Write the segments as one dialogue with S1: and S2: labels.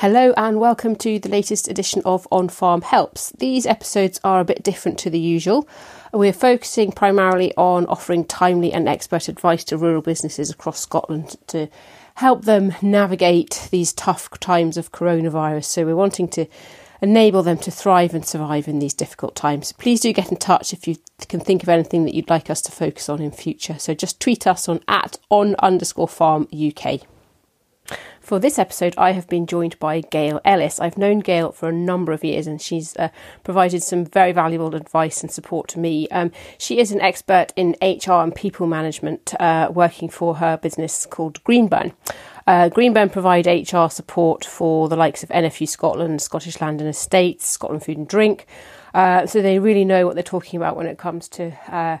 S1: Hello and welcome to the latest edition of On Farm Helps. These episodes are a bit different to the usual. We're focusing primarily on offering timely and expert advice to rural businesses across Scotland to help them navigate these tough times of coronavirus. So we're wanting to enable them to thrive and survive in these difficult times. Please do get in touch if you can think of anything that you'd like us to focus on in future. So just tweet us on at on underscore farm UK. For this episode, I have been joined by Gail Ellis. I've known Gail for a number of years and she's uh, provided some very valuable advice and support to me. Um, she is an expert in HR and people management, uh, working for her business called Greenburn. Uh, Greenburn provide HR support for the likes of NFU Scotland, Scottish Land and Estates, Scotland Food and Drink. Uh, so they really know what they're talking about when it comes to uh,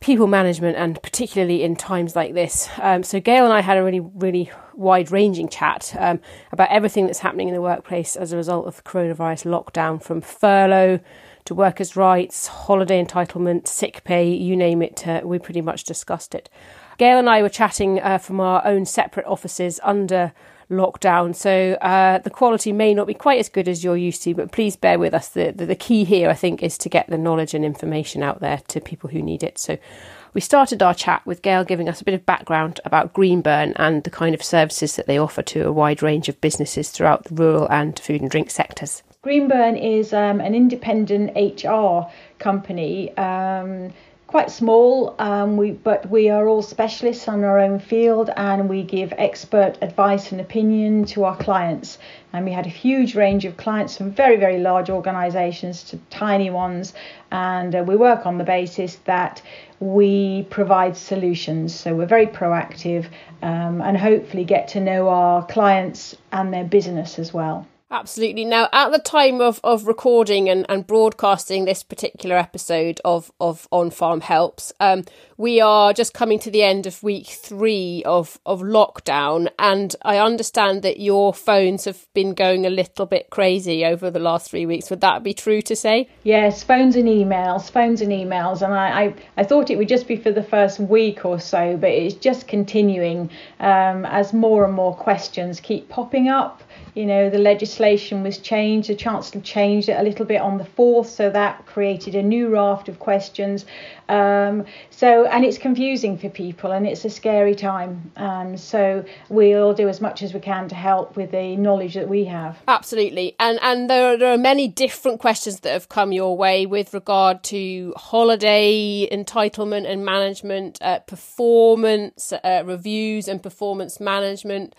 S1: people management and particularly in times like this. Um, so Gail and I had a really, really wide ranging chat um, about everything that's happening in the workplace as a result of the coronavirus lockdown from furlough to workers' rights, holiday entitlement, sick pay, you name it, uh, we pretty much discussed it. Gail and I were chatting uh, from our own separate offices under lockdown. So uh, the quality may not be quite as good as you're used to, but please bear with us. The, the, the key here, I think, is to get the knowledge and information out there to people who need it. So we started our chat with Gail giving us a bit of background about Greenburn and the kind of services that they offer to a wide range of businesses throughout the rural and food and drink sectors.
S2: Greenburn is um, an independent HR company. Um, quite small, um, we, but we are all specialists on our own field and we give expert advice and opinion to our clients. And we had a huge range of clients from very, very large organisations to tiny ones. And uh, we work on the basis that we provide solutions. So we're very proactive um, and hopefully get to know our clients and their business as well.
S1: Absolutely. Now, at the time of, of recording and, and broadcasting this particular episode of, of On Farm Helps, um, we are just coming to the end of week three of, of lockdown. And I understand that your phones have been going a little bit crazy over the last three weeks. Would that be true to say?
S2: Yes, phones and emails, phones and emails. And I, I, I thought it would just be for the first week or so, but it's just continuing um, as more and more questions keep popping up you know, the legislation was changed. The Chancellor changed it a little bit on the 4th, so that created a new raft of questions. Um, so, and it's confusing for people and it's a scary time. Um, so, we'll do as much as we can to help with the knowledge that we have.
S1: Absolutely. And, and there, are, there are many different questions that have come your way with regard to holiday entitlement and management, uh, performance uh, reviews and performance management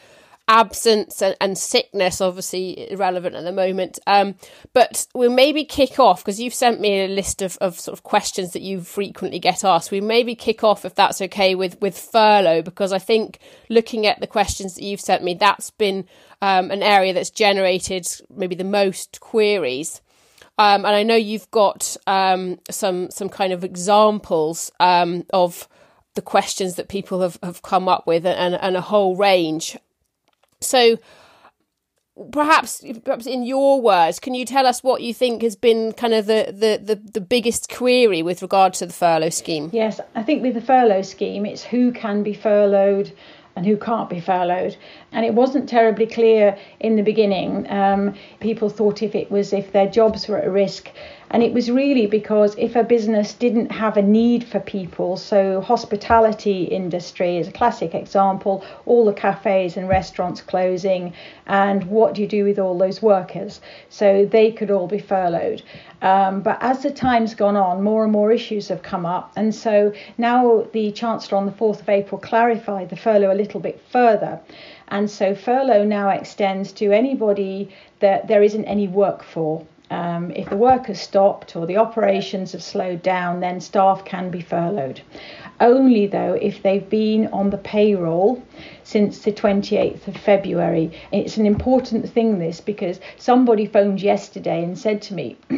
S1: absence and, and, sickness, obviously irrelevant at the moment. Um, but we'll maybe kick off because you've sent me a list of, of sort of questions that you frequently get asked. We maybe kick off if that's okay with with furlough because I think looking at the questions that you've sent me, that's been um, an area that's generated maybe the most queries. Um, and I know you've got um, some some kind of examples um, of the questions that people have, have come up with and, and a whole range. So perhaps perhaps in your words can you tell us what you think has been kind of the, the, the, the, biggest query with regard to the furlough scheme?
S2: Yes i think with the furlough scheme it's who can be furloughed and who can't be furloughed and it wasn't terribly clear in the beginning. Um, people thought if it was if their jobs were at risk, and it was really because if a business didn't have a need for people, so hospitality industry is a classic example, all the cafes and restaurants closing, and what do you do with all those workers? So they could all be furloughed. Um, but as the time's gone on, more and more issues have come up. And so now the Chancellor on the 4th of April clarified the furlough a little bit further. And so furlough now extends to anybody that there isn't any work for. Um, if the work has stopped or the operations have slowed down, then staff can be furloughed. Only though if they've been on the payroll since the 28th of February. It's an important thing, this, because somebody phoned yesterday and said to me,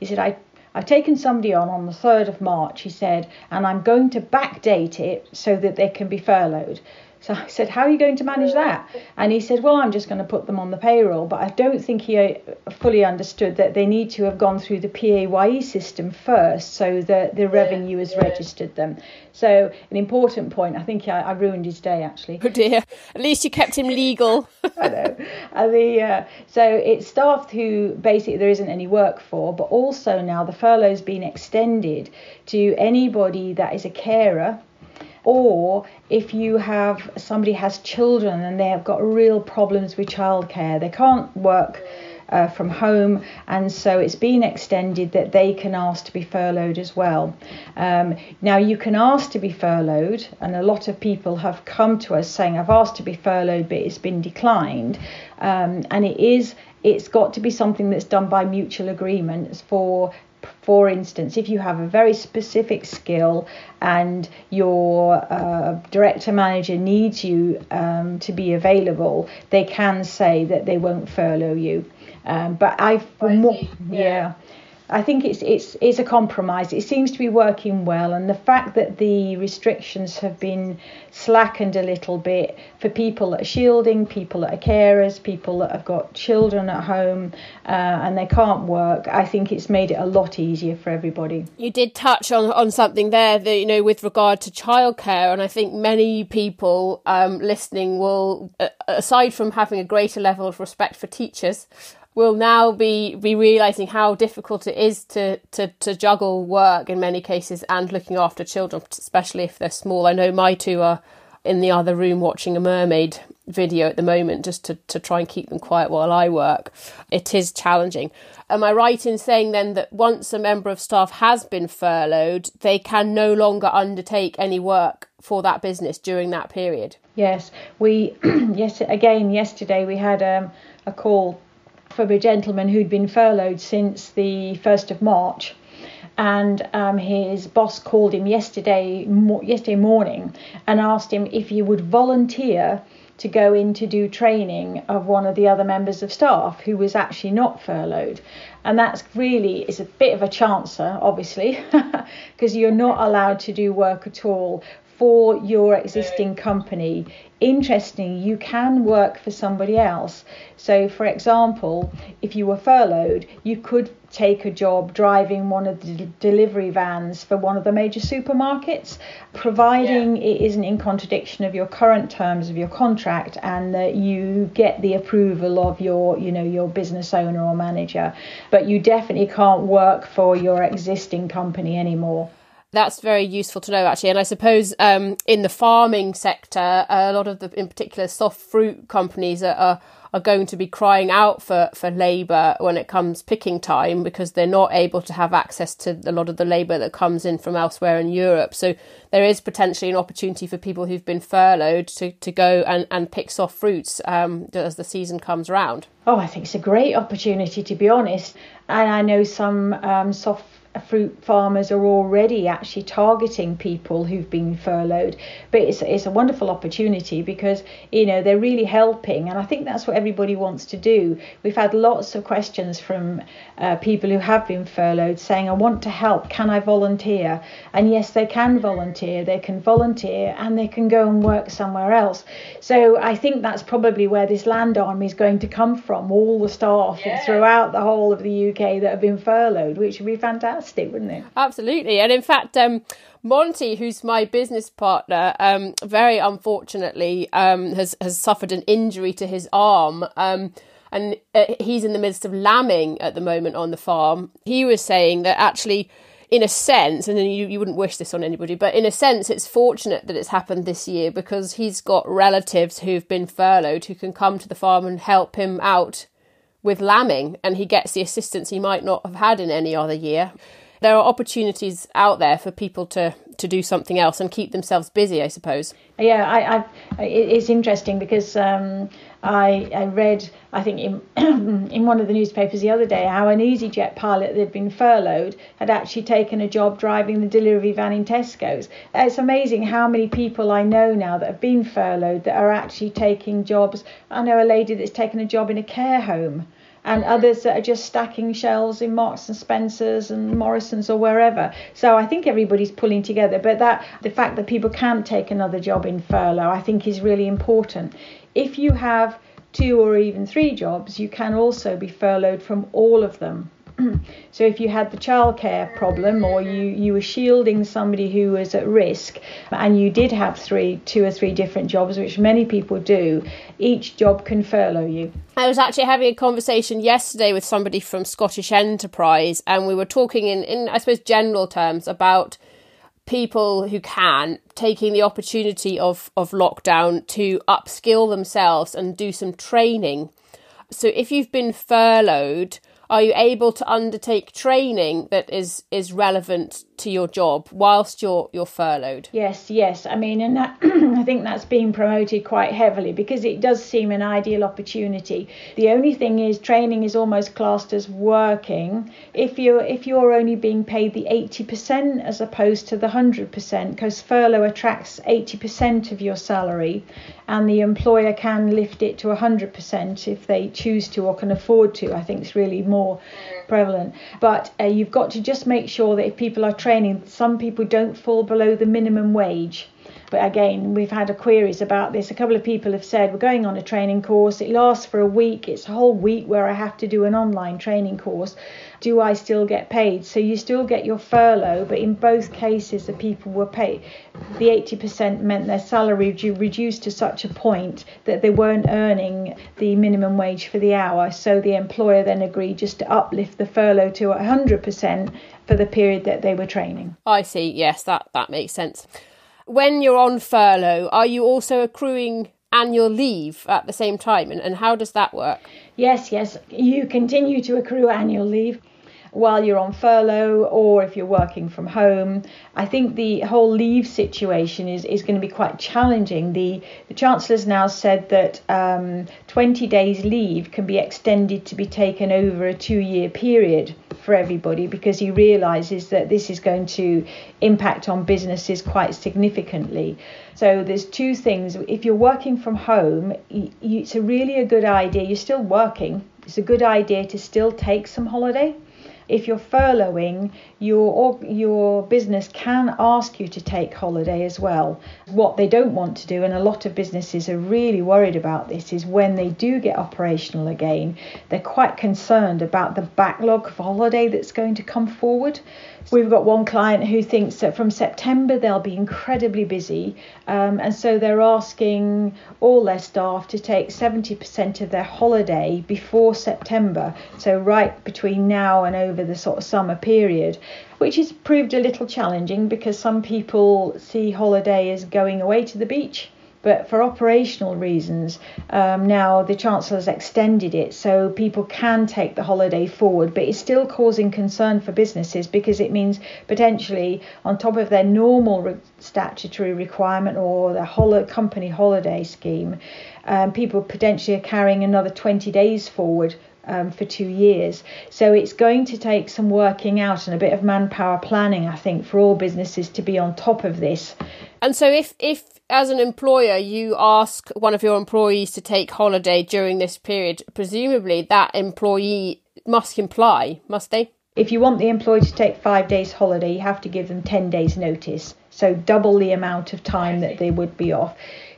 S2: he said, I I've taken somebody on on the 3rd of March, he said, and I'm going to backdate it so that they can be furloughed. So I said, How are you going to manage that? And he said, Well, I'm just going to put them on the payroll. But I don't think he uh, fully understood that they need to have gone through the PAYE system first so that the revenue has registered them. So, an important point. I think I, I ruined his day actually.
S1: Oh dear. At least you kept him legal.
S2: I know. And the, uh, so, it's staff who basically there isn't any work for, but also now the furlough's been extended to anybody that is a carer or if you have somebody has children and they have got real problems with childcare, they can't work. Uh, from home, and so it's been extended that they can ask to be furloughed as well. Um, now, you can ask to be furloughed, and a lot of people have come to us saying, I've asked to be furloughed, but it's been declined. Um, and it is, it's got to be something that's done by mutual agreement for for instance, if you have a very specific skill and your uh, director manager needs you um, to be available, they can say that they won't furlough you. Um, but I've, yeah. yeah. I think it's it's it's a compromise. It seems to be working well, and the fact that the restrictions have been slackened a little bit for people that are shielding, people that are carers, people that have got children at home uh, and they can't work, I think it's made it a lot easier for everybody.
S1: You did touch on on something there that you know with regard to childcare, and I think many people um, listening will, uh, aside from having a greater level of respect for teachers will now be be realizing how difficult it is to, to to juggle work in many cases and looking after children, especially if they're small. I know my two are in the other room watching a mermaid video at the moment just to, to try and keep them quiet while I work. It is challenging. Am I right in saying then that once a member of staff has been furloughed, they can no longer undertake any work for that business during that period?
S2: Yes, we yes again yesterday we had um, a call from a gentleman who'd been furloughed since the 1st of March. And um, his boss called him yesterday, mo- yesterday morning and asked him if he would volunteer to go in to do training of one of the other members of staff who was actually not furloughed. And that's really is a bit of a chancer, obviously, because you're not allowed to do work at all for your existing company. Interesting, you can work for somebody else. So, for example, if you were furloughed, you could take a job driving one of the delivery vans for one of the major supermarkets, providing yeah. it isn't in contradiction of your current terms of your contract and that you get the approval of your, you know, your business owner or manager. But you definitely can't work for your existing company anymore
S1: that's very useful to know actually and i suppose um, in the farming sector a lot of the in particular soft fruit companies are, are, are going to be crying out for, for labour when it comes picking time because they're not able to have access to a lot of the labour that comes in from elsewhere in Europe. So there is potentially an opportunity for people who've been furloughed to, to go and, and pick soft fruits um, as the season comes around.
S2: Oh, I think it's a great opportunity to be honest. And I know some um, soft fruit farmers are already actually targeting people who've been furloughed. But it's, it's a wonderful opportunity because, you know, they're really helping. And I think that's what everybody wants to do. We've had lots of questions from uh, people who have been furloughed saying, I want to help. Can I volunteer? And yes, they can volunteer. They can volunteer and they can go and work somewhere else. So I think that's probably where this land army is going to come from all the staff yeah. throughout the whole of the UK that have been furloughed, which would be fantastic. Fantastic, wouldn't it?
S1: Absolutely. And in fact, um, Monty, who's my business partner, um, very unfortunately um, has has suffered an injury to his arm. Um, and uh, he's in the midst of lambing at the moment on the farm. He was saying that actually, in a sense, and you, you wouldn't wish this on anybody, but in a sense, it's fortunate that it's happened this year because he's got relatives who've been furloughed who can come to the farm and help him out with lambing, and he gets the assistance he might not have had in any other year. There are opportunities out there for people to to do something else and keep themselves busy, I suppose.
S2: Yeah, I, I it's interesting because um, I, I read, I think in in one of the newspapers the other day, how an EasyJet pilot that had been furloughed had actually taken a job driving the delivery van in Tesco's. It's amazing how many people I know now that have been furloughed that are actually taking jobs. I know a lady that's taken a job in a care home and others that are just stacking shelves in Marks and Spencers and Morrison's or wherever. So I think everybody's pulling together. But that the fact that people can take another job in furlough, I think, is really important. If you have two or even three jobs, you can also be furloughed from all of them. so if you had the childcare problem or you, you were shielding somebody who was at risk and you did have three two or three different jobs which many people do each job can furlough you.
S1: I was actually having a conversation yesterday with somebody from scottish enterprise and we were talking in, in i suppose general terms about people who can taking the opportunity of, of lockdown to upskill themselves and do some training. So if you've been furloughed are you able to undertake training that is is relevant to your job whilst you're you're furloughed?
S2: Yes yes. I mean and that, i think that's being promoted quite heavily because it does seem an ideal opportunity. The only thing is training is almost classed as working. If you're if you're only being paid the 80% as opposed to the 100% because furlough attracts 80% of your salary and the employer can lift it to 100% if they choose to or can afford to i think it's really more prevalent. But uh, you've got to just make sure that if people are training some people don't fall below the minimum wage but again, we've had queries about this. A couple of people have said we're going on a training course. It lasts for a week. It's a whole week where I have to do an online training course. Do I still get paid? So you still get your furlough, but in both cases, the people were paid. The 80% meant their salary reduced to such a point that they weren't earning the minimum wage for the hour. So the employer then agreed just to uplift the furlough to 100% for the period that they were training.
S1: I see. Yes, that that makes sense when you're on furlough, are you also accruing annual leave at the same time? And, and how does that work?
S2: Yes, yes. You continue to accrue annual leave while you're on furlough or if you're working from home. I think the whole leave situation is, is going to be quite challenging. The, the Chancellor's now said that um, 20 days leave can be extended to be taken over a two year period for everybody because he realizes that this is going to impact on businesses quite significantly. So there's two things. If you're working from home, it's a really a good idea. You're still working. It's a good idea to still take some holiday if you're furloughing, your your business can ask you to take holiday as well. What they don't want to do, and a lot of businesses are really worried about this, is when they do get operational again, they're quite concerned about the backlog of holiday that's going to come forward. We've got one client who thinks that from September they'll be incredibly busy, um, and so they're asking all their staff to take 70% of their holiday before September, so right between now and over the sort of summer period, which has proved a little challenging because some people see holiday as going away to the beach. But for operational reasons, um, now the Chancellor has extended it so people can take the holiday forward, but it's still causing concern for businesses because it means potentially on top of their normal re- statutory requirement or their hol- company holiday scheme, um, people potentially are carrying another 20 days forward um, for two years. So it's going to take some working out and a bit of manpower planning, I think, for all businesses to be on top of this.
S1: And so if if as an employer, you ask one of your employees to take holiday during this period, presumably that employee must comply, must they?
S2: If you want the employee to take five days holiday, you have to give them 10 days notice. So double the amount of time that they would be off.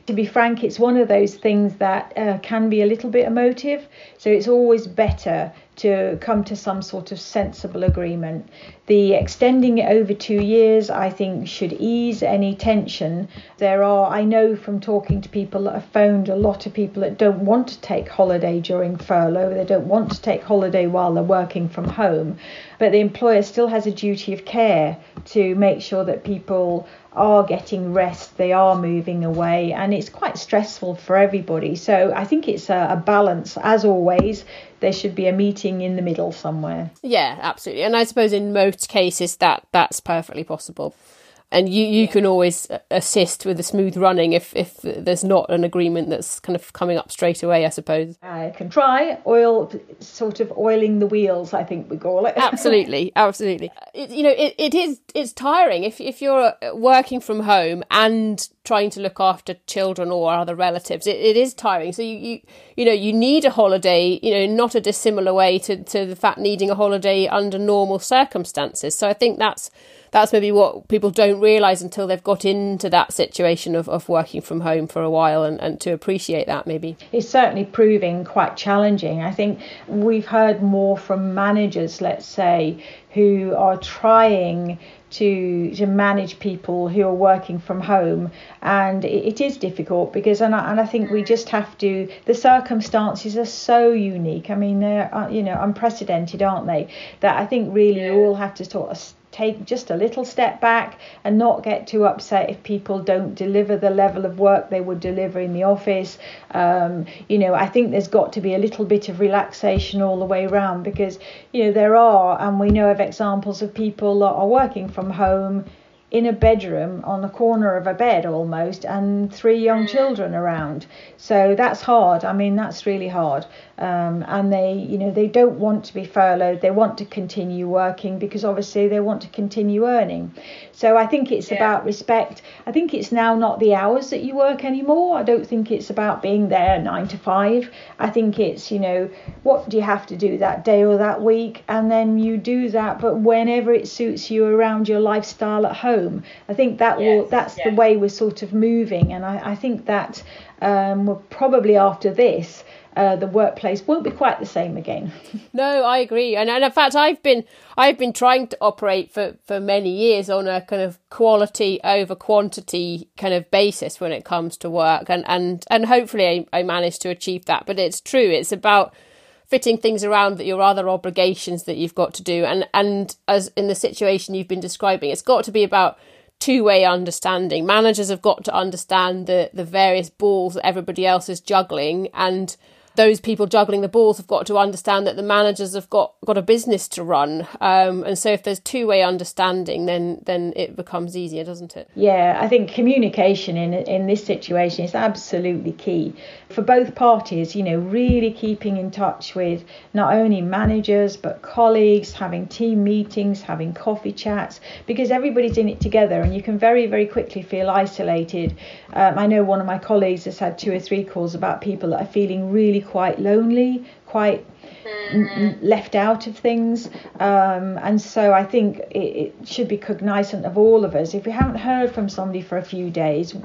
S2: To be frank, it's one of those things that uh, can be a little bit emotive. So it's always better to come to some sort of sensible agreement. The extending it over two years, I think, should ease any tension. There are, I know from talking to people that have phoned, a lot of people that don't want to take holiday during furlough, they don't want to take holiday while they're working from home, but the employer still has a duty of care to make sure that people are getting rest, they are moving away, and it's quite stressful for everybody. So I think it's a, a, balance. As always, there should be a meeting in the middle somewhere.
S1: Yeah, absolutely. And I suppose in most cases that that's perfectly possible and you, you can always uh, assist with the smooth running if, if there's not an agreement that's kind of coming up straight away i suppose.
S2: I can try oil sort of oiling the wheels i think we call it.
S1: Absolutely absolutely. It, you know it, it is it's tiring if, if you're working from home and trying to look after children or other relatives it, it is tiring so you, you you know you need a holiday you know not a dissimilar way to, to the fact needing a holiday under normal circumstances so i think that's that's maybe what people don't realise until they've got into that situation of, of working from home for a while and, and to appreciate that maybe.
S2: It's certainly proving quite challenging. I think we've heard more from managers, let's say, who are trying to to manage people who are working from home. And it, it is difficult because and I, and I think we just have to the circumstances are so unique. I mean they're uh, you know unprecedented aren't they? That I think really you all have to sort of take just a little step back and not get too upset if people don't deliver the level of work they would deliver in the office. Um, you know, I think there's got to be a little bit of relaxation all the way around because, you know, there are, and we know of examples of people that are working from home in a bedroom on the corner of a bed almost and three young children around. So that's hard. I mean that's really hard. Um, and they you know they don't want to be furloughed. They want to continue working because obviously they want to continue earning so i think it's yeah. about respect. I think it's now not the hours that you work anymore. I don't think it's about being there 9 to 5 i think it's you know what do you have to do that day or that week? And then you do that but whenever it suits you around your lifestyle at home. I think that yes. will that's the way we're sort of moving. And i, I think that um, we're probably after this uh, the workplace won't be quite the same again.
S1: no, I agree, and, and in fact, I've been I've been trying to operate for for many years on a kind of quality over quantity kind of basis when it comes to work, and and and hopefully I, I managed to achieve that. But it's true, it's about fitting things around that your other obligations that you've got to do, and and as in the situation you've been describing, it's got to be about two way understanding. Managers have got to understand the the various balls that everybody else is juggling and those people juggling the balls have got to understand that the managers have got, got a business to run. Um, and so if there's two way understanding, then then it becomes easier, doesn't it?
S2: Yeah, I think communication in in this situation is absolutely key for both parties. You know, really keeping in touch with not only managers but colleagues, having team meetings, having coffee chats, because everybody's in it together, and you can very very quickly feel isolated. Um, I know one of my colleagues has had two or three calls about people that are feeling really quite lonely, quite mm-hmm. left out of things. Um, and so I think it, it, should be cognizant of all of us. If we haven't heard from somebody for a few days,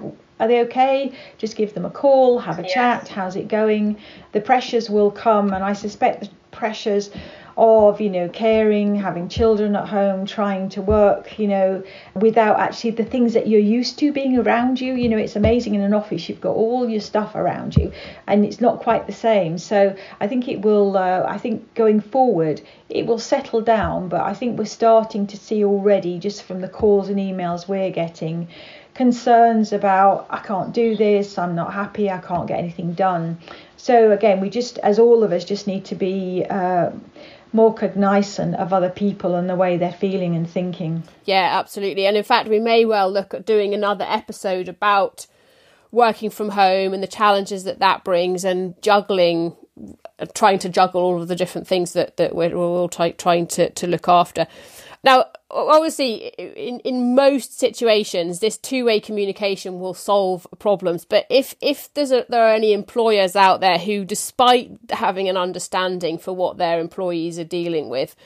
S2: are they okay? Just give them a call, have a yes. chat. How's it going? The pressures will come, and I suspect the pressures of you know caring having children at home trying to work you know without actually the things that you're used to being around you you know it's amazing in an office you've got all your stuff around you and it's not quite the same so i think it will uh, i think going forward it will settle down but i think we're starting to see already just from the calls and emails we're getting concerns about I can't do this, I'm not happy, I can't get anything done. So again, we just, as all of us, just need to be uh, more cognizant of other people and the way they're feeling and thinking.
S1: Yeah, absolutely. And in fact, we may well look at doing another episode about working from home and the challenges that that brings and juggling trying to juggle all of the different things that, that we're all t- trying to, to look after. Now, obviously, in, in most situations, this two way communication will solve problems. But if if there's a, there are any employers out there who, despite having an understanding for what their employees are dealing with,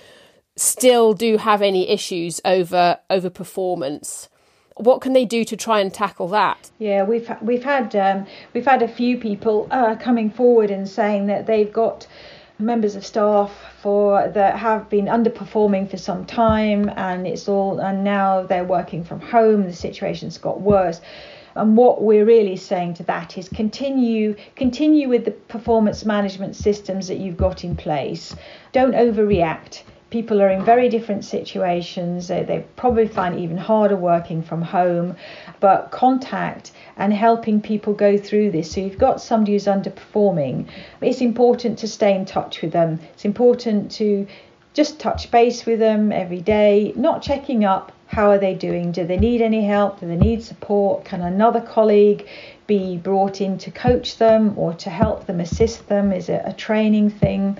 S1: still do have any issues over over performance, what can they do to try and tackle that?
S2: Yeah, we've we've had um, we've had a few people uh, coming forward and saying that they've got members of staff for that have been underperforming for some time and it's all and now they're working from home the situation's got worse and what we're really saying to that is continue continue with the performance management systems that you've got in place don't overreact people are in very different situations. They, they probably find it even harder working from home. But contact and helping people go through this. So you've got somebody who's underperforming. It's important to stay in touch with them. It's important to just touch base with them every day, not checking up. How are they doing? Do they need any help? Do they need support? Can another colleague be brought in to coach them or to help them, assist them? Is it a training thing?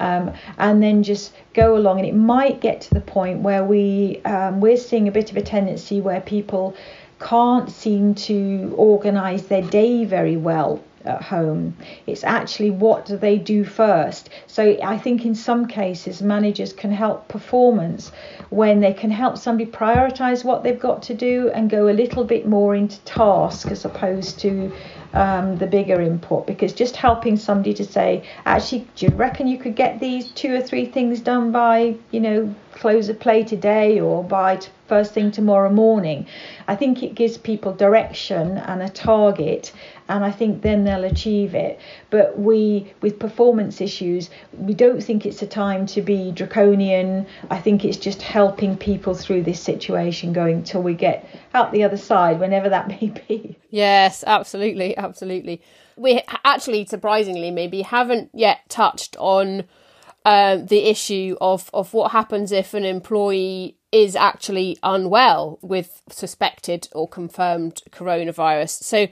S2: um, and then just go along. And it might get to the point where we um, we're seeing a bit of a tendency where people can't seem to organise their day very well at home. It's actually what do they do first. So I think in some cases managers can help performance when they can help somebody prioritize what they've got to do and go a little bit more into task as opposed to um, the bigger input because just helping somebody to say, actually, do you reckon you could get these two or three things done by, you know, close of play today or by t- first thing tomorrow morning? I think it gives people direction and a target, and I think then they'll achieve it. But we, with performance issues, we don't think it's a time to be draconian. I think it's just helping people through this situation going till we get out the other side, whenever that may be.
S1: Yes, absolutely, absolutely. We actually, surprisingly, maybe haven't yet touched on um, the issue of of what happens if an employee is actually unwell with suspected or confirmed coronavirus. So,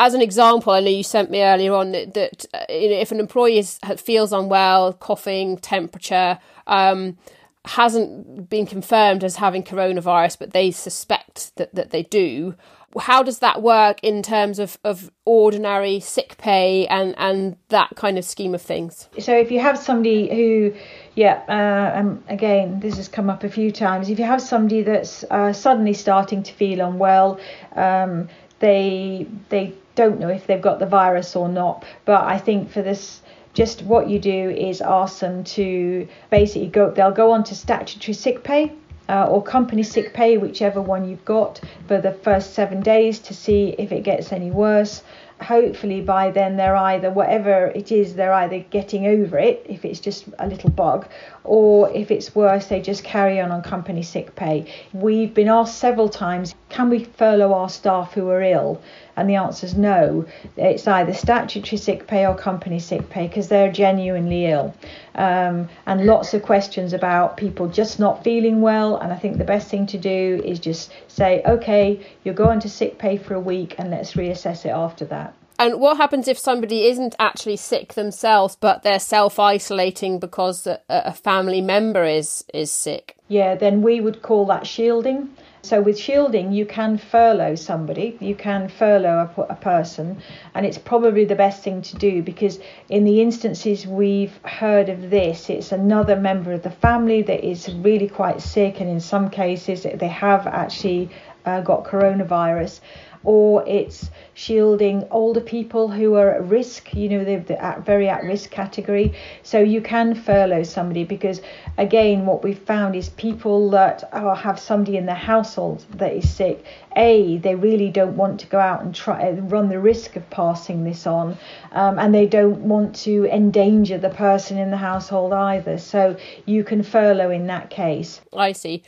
S1: as an example, I know you sent me earlier on that, that uh, if an employee is, feels unwell, coughing, temperature, um, hasn't been confirmed as having coronavirus, but they suspect that, that they do. How does that work in terms of, of ordinary sick pay and, and that kind of scheme of things?
S2: So, if you have somebody who, yeah, uh, um, again, this has come up a few times. If you have somebody that's uh, suddenly starting to feel unwell, um, they they don't know if they've got the virus or not. But I think for this just what you do is ask them to basically go they'll go on to statutory sick pay uh, or company sick pay whichever one you've got for the first seven days to see if it gets any worse hopefully by then they're either whatever it is they're either getting over it if it's just a little bug or if it's worse they just carry on on company sick pay. We've been asked several times can we furlough our staff who are ill? And the answer is no. It's either statutory sick pay or company sick pay because they're genuinely ill. Um, and lots of questions about people just not feeling well and i think the best thing to do is just say okay you're going to sick pay for a week and let's reassess it after that
S1: and what happens if somebody isn't actually sick themselves, but they're self isolating because a, a, family member is is sick?
S2: Yeah, then we would call that shielding. So with shielding, you can furlough somebody, you can furlough a, a, person, and it's probably the best thing to do because in the instances we've heard of this, it's another member of the family that is really quite sick, and in some cases they have actually uh, got coronavirus or it's shielding older people who are at risk, you know, they're the at, very at risk category. So you can furlough somebody because, again, what we've found is people that have somebody in their household that is sick, A, they really don't want to go out and try run the risk of passing this on, um, and they don't want to endanger the person in the household either. So you can furlough in that case.
S1: I see.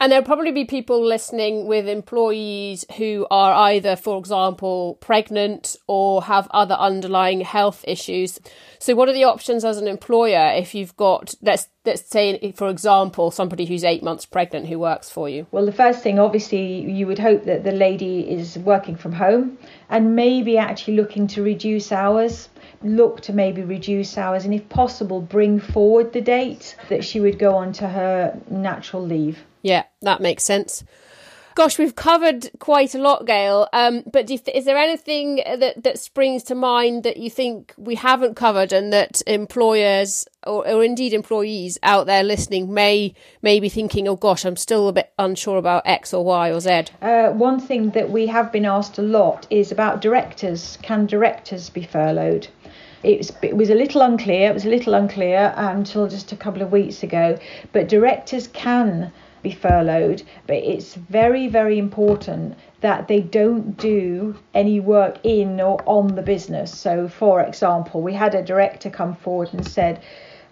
S1: And there'll probably be people listening with employees who are either, for example, pregnant or have other underlying health issues. So, what are the options as an employer if you've got, let's let's say, for example, somebody who's eight months pregnant who works for you?
S2: Well, the first thing, obviously, you would hope that the lady is working from home and maybe actually looking to reduce hours look to maybe reduce hours and if possible bring forward the date that she would go on to her natural leave
S1: yeah, that makes sense. Gosh, we've covered quite a lot, Gail. Um, but is there anything that, that springs to mind that you think we haven't covered, and that employers or, or indeed employees out there listening may may be thinking, "Oh gosh, I'm still a bit unsure about X or Y or Z."
S2: Uh, one thing that we have been asked a lot is about directors. Can directors be furloughed? It was, it was a little unclear. It was a little unclear until just a couple of weeks ago. But directors can be furloughed, but it's very, very important that they don't do any work in or on the business. So, for example, we had a director come forward and said,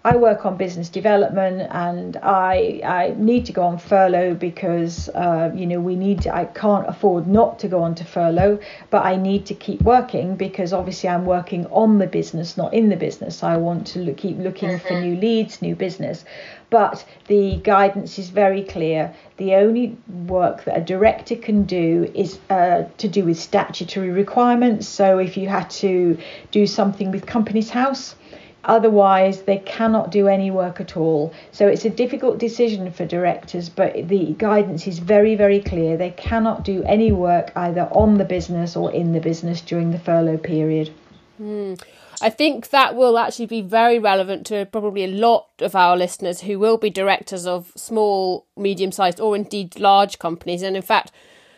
S2: I work on business development and I I need to go on furlough because uh, you know we need to, I can't afford not to go on to furlough but I need to keep working because obviously I'm working on the business not in the business. I want to look, keep looking mm-hmm. for new leads new business. But the guidance is very clear. The only work that a director can do is uh, to do with statutory requirements. So if you had to do something with Companies House Otherwise, they cannot do any work at all. So it's a difficult decision for directors, but the guidance is very, very clear. They cannot do any work either on the business or in the business during the furlough period.
S1: Mm. I think that will actually be very relevant to probably a lot of our listeners who will be directors of small, medium sized, or indeed large companies. And in fact,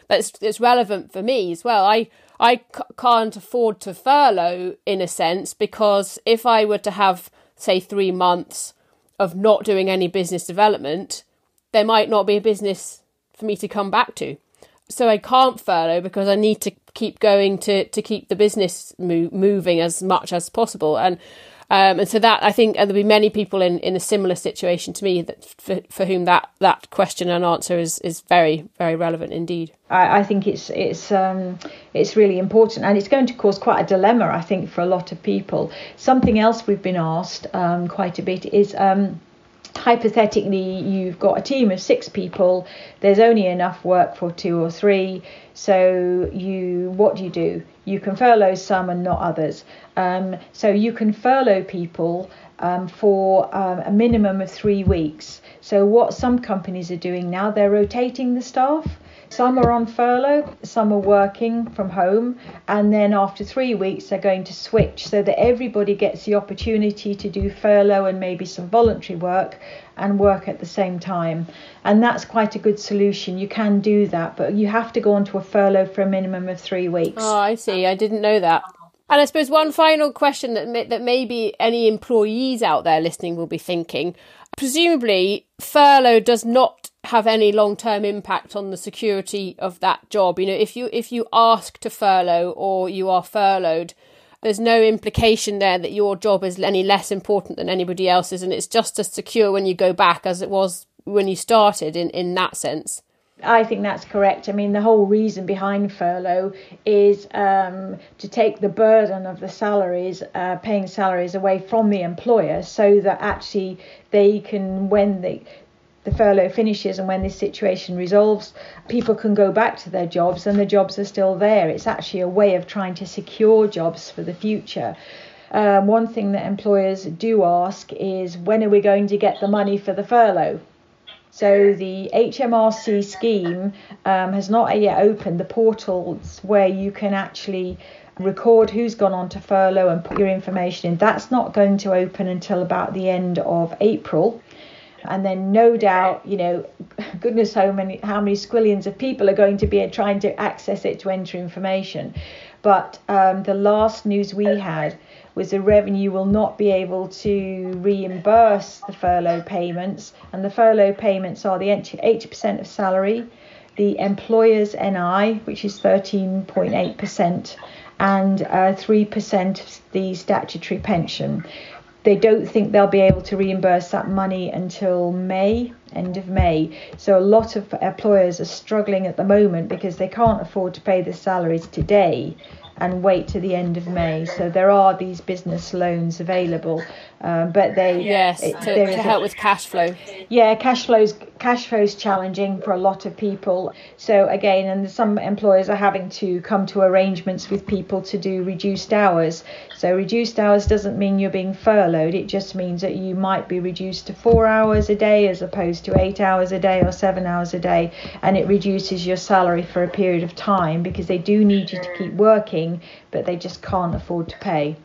S1: that's it's relevant for me as well. I I c- can't afford to furlough in a sense because if I were to have, say, three months of not doing any business development, there might not be a business for me to come back to. So I can't furlough because I need to keep going to, to keep the business mo- moving as much as possible. And um, and so that I think there'll be many people in, in a similar situation to me that for, for whom that, that question and answer is, is very very relevant indeed.
S2: I, I think it's it's um, it's really important and it's going to cause quite a dilemma I think for a lot of people. Something else we've been asked um, quite a bit is. Hypothetically you've got a team of six people. There's only enough work for two or three. So you what do you do? You can furlough some and not others. Um, so you can furlough people um, for um, a minimum of three weeks. So what some companies are doing now they're rotating the staff some are on furlough, some are working from home, and then after three weeks, they're going to switch so that everybody gets the opportunity to do furlough and maybe some voluntary work and work at the same time. And that's quite a good solution. You can do that, but you have to go onto a furlough for a minimum of three weeks.
S1: Oh, I see. I didn't know that. And I suppose one final question that may, that maybe any employees out there listening will be thinking: presumably, furlough does not have any long term impact on the security of that job. You know, if you if you ask to furlough or you are furloughed, there's no implication there that your job is any less important than anybody else's, and it's just as secure when you go back as it was when you started. In in that sense.
S2: I think that's correct. I mean, the whole reason behind furlough is um, to take the burden of the salaries, uh, paying salaries away from the employer, so that actually they can, when they the furlough finishes and when this situation resolves, people can go back to their jobs and the jobs are still there. It's actually a way of trying to secure jobs for the future. Um, one thing that employers do ask is when are we going to get the money for the furlough? So the HMRC scheme um, has not yet opened the portals where you can actually record who's gone on to furlough and put your information in. That's not going to open until about the end of April and then no doubt you know goodness how many how many squillions of people are going to be trying to access it to enter information. But um, the last news we had was the revenue will not be able to reimburse the furlough payments. And the furlough payments are the 80% of salary the employer's NI which is 13.8% and uh, 3% of the statutory pension they don't think they'll be able to reimburse that money until May, end of May. So a lot of employers are struggling at the moment because they can't afford to pay the salaries today and wait to the end of May. So there are these business loans available, um, but they
S1: yes it, to, to help a, with cash flow.
S2: Yeah, cash flows cash flow is challenging for a lot of people. So again, and some employers are having to come to arrangements with people to do reduced hours. So reduced hours doesn't mean you're being furloughed. It just means that you might be reduced to four hours a day as opposed to eight hours a day or seven hours a day, and it reduces your salary for a period of time because they do need you to keep working, but they just can't afford to pay.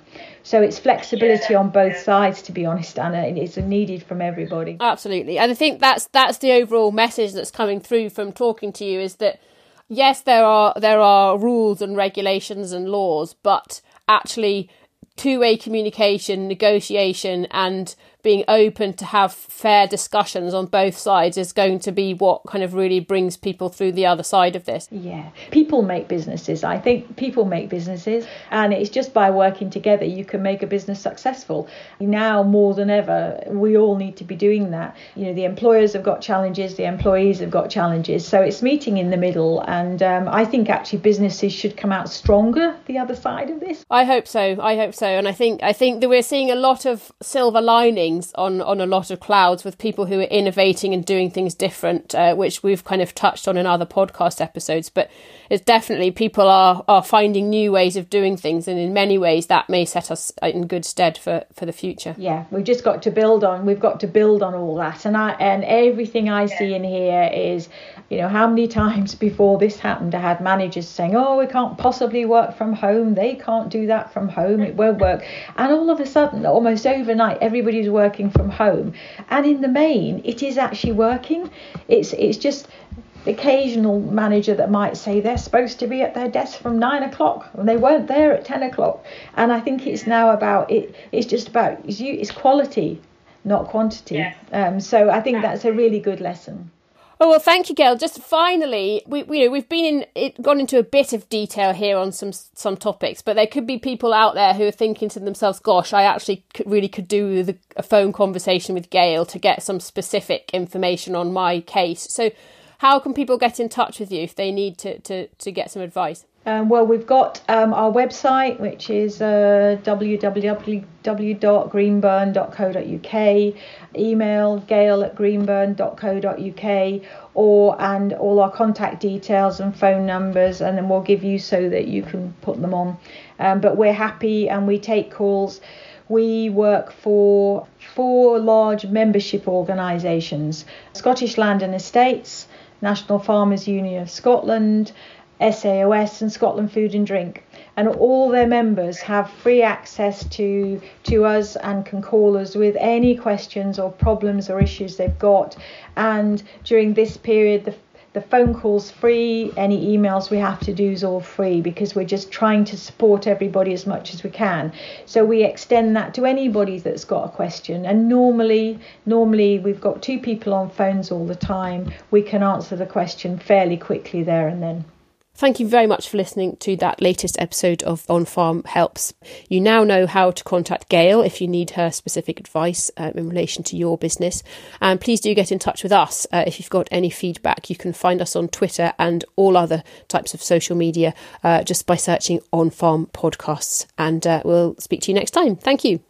S2: So it's flexibility on both sides, to be honest, Anna. It's needed from everybody.
S1: Absolutely, and I think that's that's the overall message that's coming through from talking to you is that yes, there are there are rules and regulations and laws, but actually two way communication, negotiation, and being open to have fair discussions on both sides is going to be what kind of really brings people through the other side of this.
S2: Yeah, people make businesses. I think people make businesses, and it's just by working together you can make a business successful. Now more than ever, we all need to be doing that. You know, the employers have got challenges, the employees have got challenges, so it's meeting in the middle. And um, I think actually businesses should come out stronger the other side of this.
S1: I hope so. I hope so, and I think I think that we're seeing a lot of silver lining things on on a lot of clouds with people who are innovating and doing things different, uh, which we've kind of touched on in other podcast episodes. But it's definitely people are are finding new ways of doing things, and in many ways that may set us in good stead for for the future.
S2: Yeah, we've just got to build on. We've got to build on all that, and I and everything I yeah. see in here is, you know, how many times before this happened, I had managers saying, "Oh, we can't possibly work from home. They can't do that from home. It won't work," and all of a sudden, almost overnight, everybody's working working from home. And in the main, it is actually working. It's it's just the occasional manager that might say they're supposed to be at their desk from nine o'clock and they weren't there at ten o'clock. And I think it's now about it. It's just about it's, it's quality, not quantity. Yeah. Um, so I think that's a really good lesson.
S1: Oh well, thank you, Gail. Just finally, we you know we've been in it gone into a bit of detail here on some some topics, but there could be people out there who are thinking to themselves, "Gosh, I actually could, really could do the, a phone conversation with Gail to get some specific information on my case." So, how can people get in touch with you if they need to to to get some advice?
S2: Um, well, we've got um, our website, which is uh, www.greenburn.co.uk, email gail at greenburn.co.uk, or and all our contact details and phone numbers, and then we'll give you so that you can put them on. Um, but we're happy and we take calls. We work for four large membership organisations Scottish Land and Estates, National Farmers Union of Scotland. SAOS and Scotland Food and Drink. And all their members have free access to to us and can call us with any questions or problems or issues they've got. And during this period, the the phone calls free, any emails we have to do is all free because we're just trying to support everybody as much as we can. So we extend that to anybody that's got a question. And normally, normally we've got two people on phones all the time. We can answer the question fairly quickly there and then.
S1: Thank you very much for listening to that latest episode of On Farm Helps. You now know how to contact Gail if you need her specific advice uh, in relation to your business. And please do get in touch with us uh, if you've got any feedback. You can find us on Twitter and all other types of social media uh, just by searching On Farm Podcasts. And uh, we'll speak to you next time. Thank you.